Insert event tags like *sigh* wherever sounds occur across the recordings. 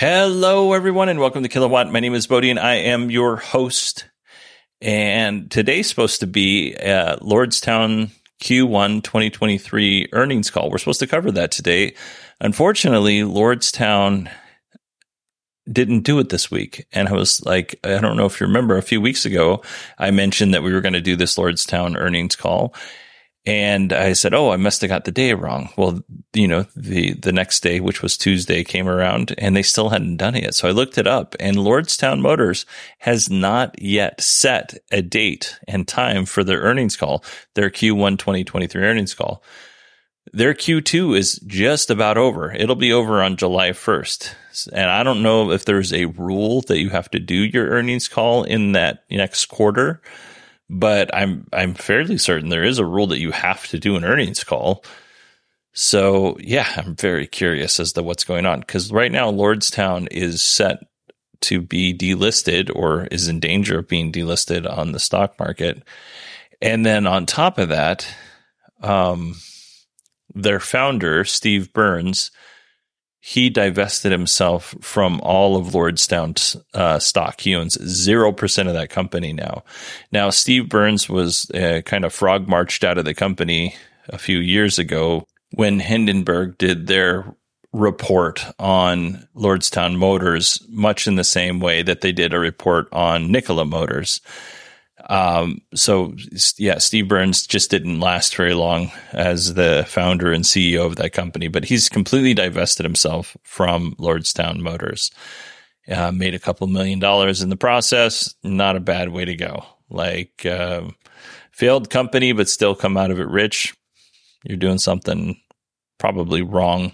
Hello, everyone, and welcome to Kilowatt. My name is Bodie, and I am your host. And today's supposed to be uh, Lordstown Q1 2023 earnings call. We're supposed to cover that today. Unfortunately, Lordstown didn't do it this week. And I was like, I don't know if you remember a few weeks ago, I mentioned that we were going to do this Lordstown earnings call. And I said, "Oh, I must have got the day wrong." Well, you know, the the next day, which was Tuesday, came around, and they still hadn't done it yet. So I looked it up, and Lordstown Motors has not yet set a date and time for their earnings call, their Q1 2023 earnings call. Their Q2 is just about over. It'll be over on July 1st. And I don't know if there's a rule that you have to do your earnings call in that next quarter but I'm I'm fairly certain there is a rule that you have to do an earnings call. So yeah, I'm very curious as to what's going on because right now Lordstown is set to be delisted or is in danger of being delisted on the stock market, and then on top of that, um, their founder Steve Burns he divested himself from all of Lordstown's uh, stock. He owns 0% of that company now. Now, Steve Burns was uh, kind of frog marched out of the company a few years ago when Hindenburg did their report on Lordstown Motors, much in the same way that they did a report on Nikola Motors. Um, so yeah, Steve Burns just didn't last very long as the founder and CEO of that company, but he's completely divested himself from Lordstown Motors. Uh, made a couple million dollars in the process. Not a bad way to go. Like, uh, failed company, but still come out of it rich. You're doing something probably wrong,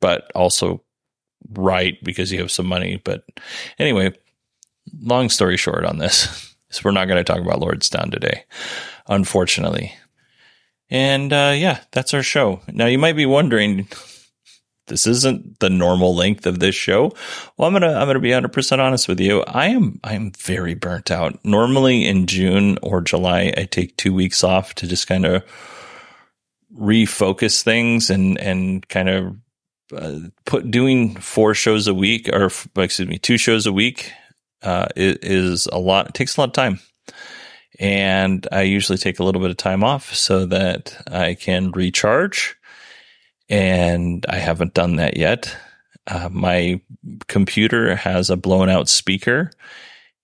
but also right because you have some money. But anyway, long story short on this. *laughs* So we're not going to talk about Lordstown today, unfortunately. And uh, yeah, that's our show. Now you might be wondering, this isn't the normal length of this show. Well, I'm gonna I'm gonna be 100 percent honest with you. I am I'm very burnt out. Normally in June or July, I take two weeks off to just kind of refocus things and and kind of uh, put doing four shows a week or excuse me two shows a week uh, it is a lot. It takes a lot of time, and I usually take a little bit of time off so that I can recharge. And I haven't done that yet. Uh, my computer has a blown out speaker,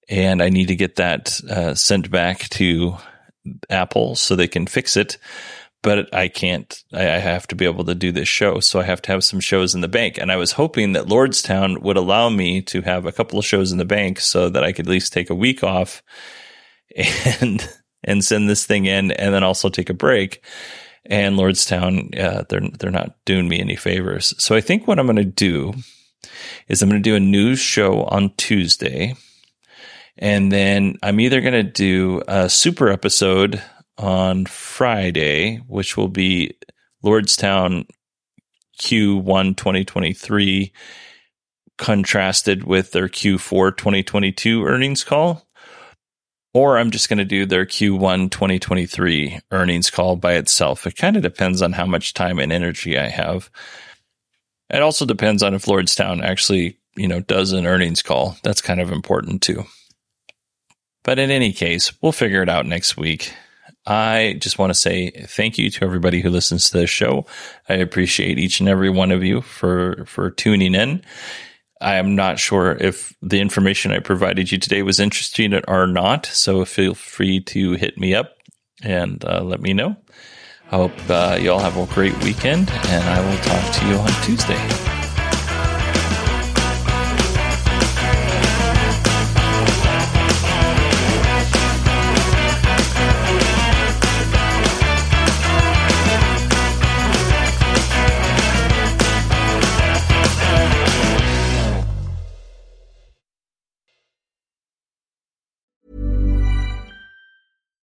and I need to get that uh, sent back to Apple so they can fix it but I can't. I have to be able to do this show, so I have to have some shows in the bank. And I was hoping that Lordstown would allow me to have a couple of shows in the bank, so that I could at least take a week off and *laughs* and send this thing in, and then also take a break. And Lordstown, uh, they're they're not doing me any favors. So I think what I'm going to do is I'm going to do a news show on Tuesday. And then I'm either going to do a super episode on Friday, which will be Lordstown Q1 2023 contrasted with their Q4 2022 earnings call. Or I'm just going to do their Q1 2023 earnings call by itself. It kind of depends on how much time and energy I have. It also depends on if Lordstown actually, you know, does an earnings call. That's kind of important too. But in any case, we'll figure it out next week. I just want to say thank you to everybody who listens to this show. I appreciate each and every one of you for for tuning in. I am not sure if the information I provided you today was interesting or not, so feel free to hit me up and uh, let me know. I hope uh, you all have a great weekend, and I will talk to you on Tuesday.